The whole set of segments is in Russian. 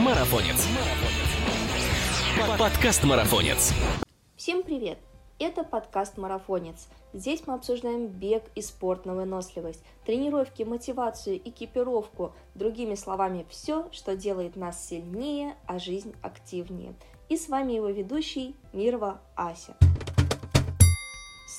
Марафонец. Подкаст Марафонец. Всем привет! Это подкаст «Марафонец». Здесь мы обсуждаем бег и спорт на выносливость, тренировки, мотивацию, экипировку, другими словами, все, что делает нас сильнее, а жизнь активнее. И с вами его ведущий Мирова Ася.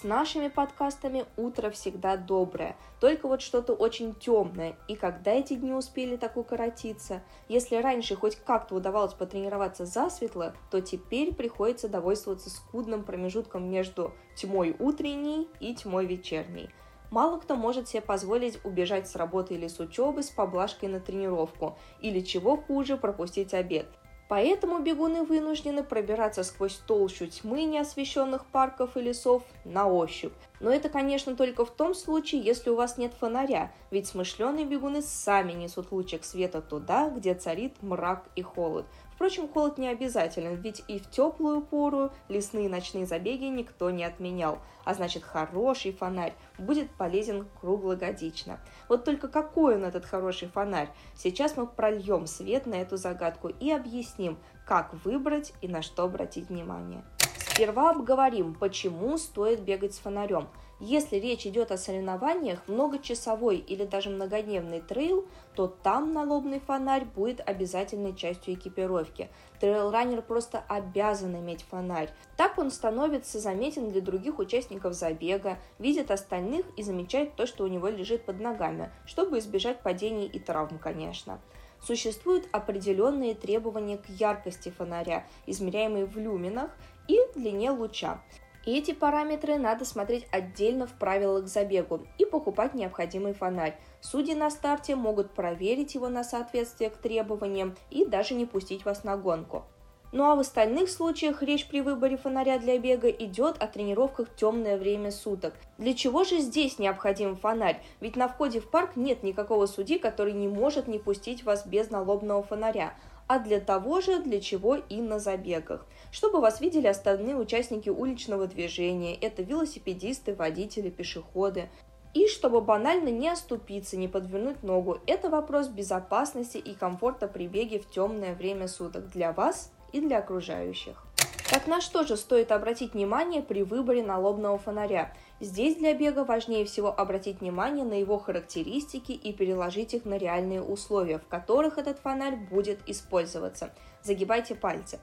С нашими подкастами утро всегда доброе, только вот что-то очень темное. И когда эти дни успели так укоротиться? Если раньше хоть как-то удавалось потренироваться засветло, то теперь приходится довольствоваться скудным промежутком между тьмой утренней и тьмой вечерней. Мало кто может себе позволить убежать с работы или с учебы с поблажкой на тренировку, или чего хуже, пропустить обед. Поэтому бегуны вынуждены пробираться сквозь толщу тьмы неосвещенных парков и лесов на ощупь. Но это, конечно, только в том случае, если у вас нет фонаря, ведь смышленые бегуны сами несут лучик света туда, где царит мрак и холод. Впрочем, холод не обязателен, ведь и в теплую пору лесные ночные забеги никто не отменял, а значит хороший фонарь будет полезен круглогодично. Вот только какой он этот хороший фонарь? Сейчас мы прольем свет на эту загадку и объясним, как выбрать и на что обратить внимание. Сперва обговорим, почему стоит бегать с фонарем – если речь идет о соревнованиях, многочасовой или даже многодневный трейл, то там налобный фонарь будет обязательной частью экипировки. Трейл-раннер просто обязан иметь фонарь. Так он становится заметен для других участников забега, видит остальных и замечает то, что у него лежит под ногами, чтобы избежать падений и травм, конечно. Существуют определенные требования к яркости фонаря, измеряемые в люминах, и длине луча. И эти параметры надо смотреть отдельно в правилах к забегу и покупать необходимый фонарь. Судьи на старте могут проверить его на соответствие к требованиям и даже не пустить вас на гонку. Ну а в остальных случаях речь при выборе фонаря для бега идет о тренировках в темное время суток. Для чего же здесь необходим фонарь? Ведь на входе в парк нет никакого судьи, который не может не пустить вас без налобного фонаря а для того же, для чего и на забегах. Чтобы вас видели остальные участники уличного движения, это велосипедисты, водители, пешеходы. И чтобы банально не оступиться, не подвернуть ногу, это вопрос безопасности и комфорта при беге в темное время суток для вас и для окружающих. Так на что же стоит обратить внимание при выборе налобного фонаря? Здесь для бега важнее всего обратить внимание на его характеристики и переложить их на реальные условия, в которых этот фонарь будет использоваться. Загибайте пальцы.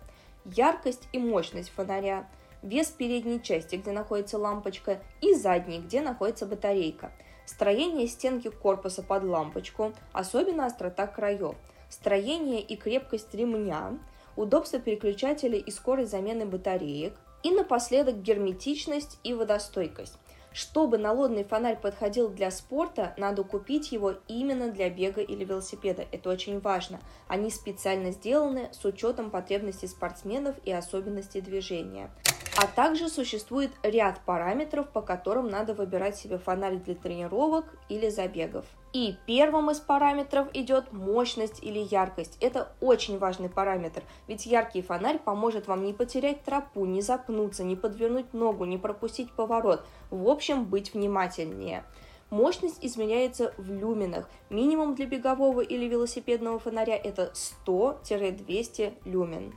Яркость и мощность фонаря, вес передней части, где находится лампочка, и задней, где находится батарейка. Строение стенки корпуса под лампочку, особенно острота краев. Строение и крепкость ремня, удобство переключателя и скорость замены батареек, и напоследок герметичность и водостойкость. Чтобы налодный фонарь подходил для спорта, надо купить его именно для бега или велосипеда. Это очень важно. Они специально сделаны с учетом потребностей спортсменов и особенностей движения. А также существует ряд параметров, по которым надо выбирать себе фонарь для тренировок или забегов. И первым из параметров идет мощность или яркость. Это очень важный параметр, ведь яркий фонарь поможет вам не потерять тропу, не запнуться, не подвернуть ногу, не пропустить поворот. В общем, быть внимательнее. Мощность измеряется в люменах. Минимум для бегового или велосипедного фонаря это 100-200 люмен.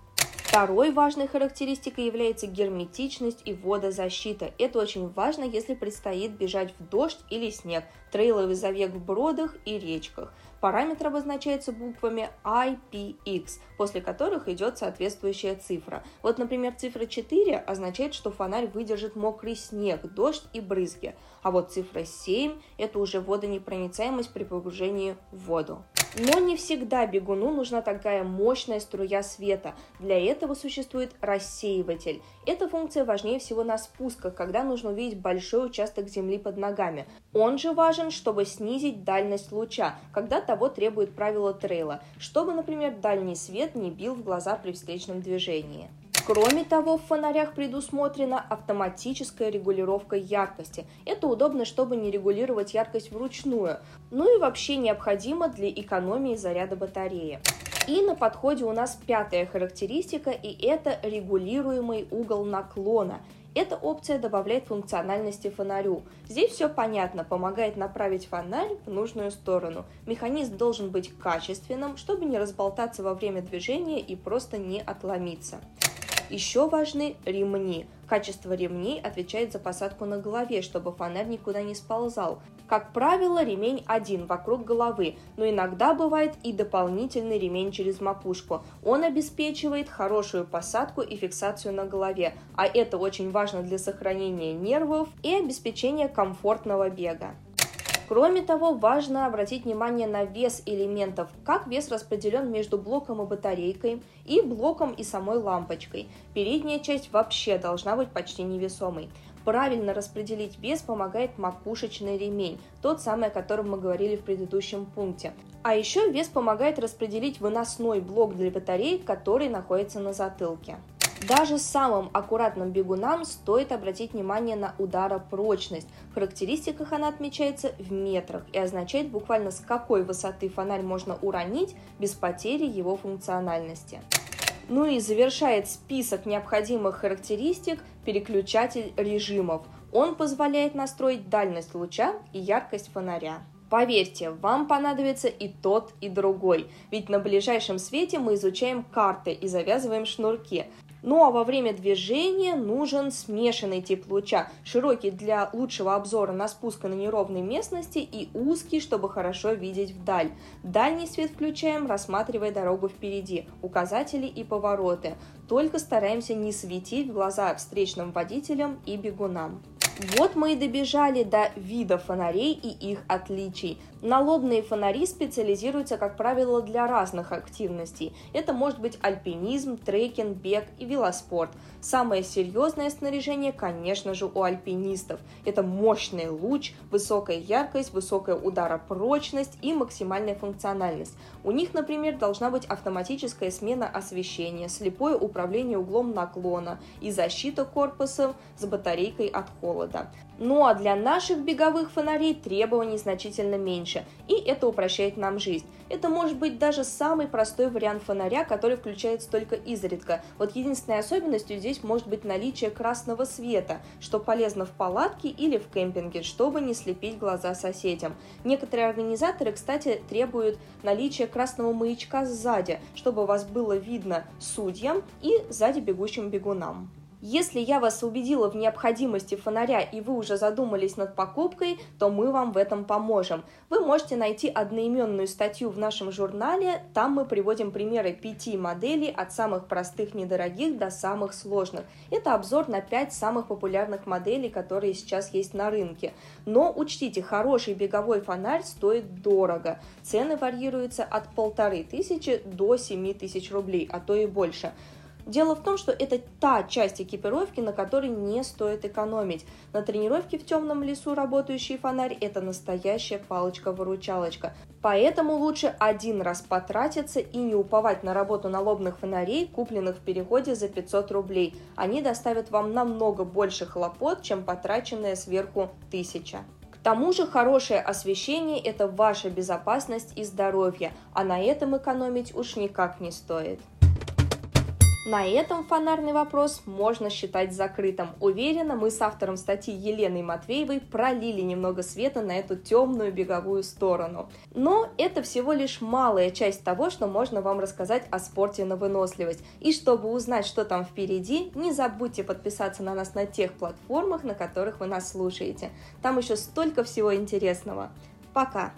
Второй важной характеристикой является герметичность и водозащита. Это очень важно, если предстоит бежать в дождь или снег, трейловый забег в бродах и речках. Параметр обозначается буквами IPX, после которых идет соответствующая цифра. Вот, например, цифра 4 означает, что фонарь выдержит мокрый снег, дождь и брызги. А вот цифра 7 – это уже водонепроницаемость при погружении в воду. Но не всегда бегуну нужна такая мощная струя света. Для этого существует рассеиватель. Эта функция важнее всего на спусках, когда нужно увидеть большой участок земли под ногами. Он же важен, чтобы снизить дальность луча, когда того требует правило трейла, чтобы, например, дальний свет не бил в глаза при встречном движении. Кроме того, в фонарях предусмотрена автоматическая регулировка яркости. Это удобно, чтобы не регулировать яркость вручную. Ну и вообще необходимо для экономии заряда батареи. И на подходе у нас пятая характеристика, и это регулируемый угол наклона. Эта опция добавляет функциональности фонарю. Здесь все понятно, помогает направить фонарь в нужную сторону. Механизм должен быть качественным, чтобы не разболтаться во время движения и просто не отломиться. Еще важны ремни. Качество ремней отвечает за посадку на голове, чтобы фонарь никуда не сползал. Как правило, ремень один вокруг головы, но иногда бывает и дополнительный ремень через макушку. Он обеспечивает хорошую посадку и фиксацию на голове, а это очень важно для сохранения нервов и обеспечения комфортного бега. Кроме того, важно обратить внимание на вес элементов, как вес распределен между блоком и батарейкой, и блоком и самой лампочкой. Передняя часть вообще должна быть почти невесомой. Правильно распределить вес помогает макушечный ремень, тот самый, о котором мы говорили в предыдущем пункте. А еще вес помогает распределить выносной блок для батареи, который находится на затылке. Даже самым аккуратным бегунам стоит обратить внимание на ударопрочность. В характеристиках она отмечается в метрах и означает буквально с какой высоты фонарь можно уронить без потери его функциональности. Ну и завершает список необходимых характеристик переключатель режимов. Он позволяет настроить дальность луча и яркость фонаря. Поверьте, вам понадобится и тот, и другой, ведь на ближайшем свете мы изучаем карты и завязываем шнурки. Ну а во время движения нужен смешанный тип луча, широкий для лучшего обзора на спуск на неровной местности и узкий, чтобы хорошо видеть вдаль. Дальний свет включаем, рассматривая дорогу впереди, указатели и повороты. Только стараемся не светить в глаза встречным водителям и бегунам. Вот мы и добежали до вида фонарей и их отличий. Налобные фонари специализируются, как правило, для разных активностей. Это может быть альпинизм, трекинг, бег и велоспорт. Самое серьезное снаряжение, конечно же, у альпинистов. Это мощный луч, высокая яркость, высокая ударопрочность и максимальная функциональность. У них, например, должна быть автоматическая смена освещения, слепое управление углом наклона и защита корпуса с батарейкой от холода. Ну а для наших беговых фонарей требований значительно меньше, и это упрощает нам жизнь. Это может быть даже самый простой вариант фонаря, который включается только изредка. Вот единственной особенностью здесь может быть наличие красного света, что полезно в палатке или в кемпинге, чтобы не слепить глаза соседям. Некоторые организаторы, кстати, требуют наличия красного маячка сзади, чтобы вас было видно судьям и сзади бегущим бегунам. Если я вас убедила в необходимости фонаря и вы уже задумались над покупкой, то мы вам в этом поможем. Вы можете найти одноименную статью в нашем журнале, там мы приводим примеры пяти моделей от самых простых недорогих до самых сложных. Это обзор на пять самых популярных моделей, которые сейчас есть на рынке. Но учтите, хороший беговой фонарь стоит дорого. Цены варьируются от полторы тысячи до семи тысяч рублей, а то и больше. Дело в том, что это та часть экипировки, на которой не стоит экономить. На тренировке в темном лесу работающий фонарь – это настоящая палочка-выручалочка. Поэтому лучше один раз потратиться и не уповать на работу налобных фонарей, купленных в переходе за 500 рублей. Они доставят вам намного больше хлопот, чем потраченная сверху тысяча. К тому же хорошее освещение – это ваша безопасность и здоровье, а на этом экономить уж никак не стоит. На этом фонарный вопрос можно считать закрытым. Уверена, мы с автором статьи Еленой Матвеевой пролили немного света на эту темную беговую сторону. Но это всего лишь малая часть того, что можно вам рассказать о спорте на выносливость. И чтобы узнать, что там впереди, не забудьте подписаться на нас на тех платформах, на которых вы нас слушаете. Там еще столько всего интересного. Пока!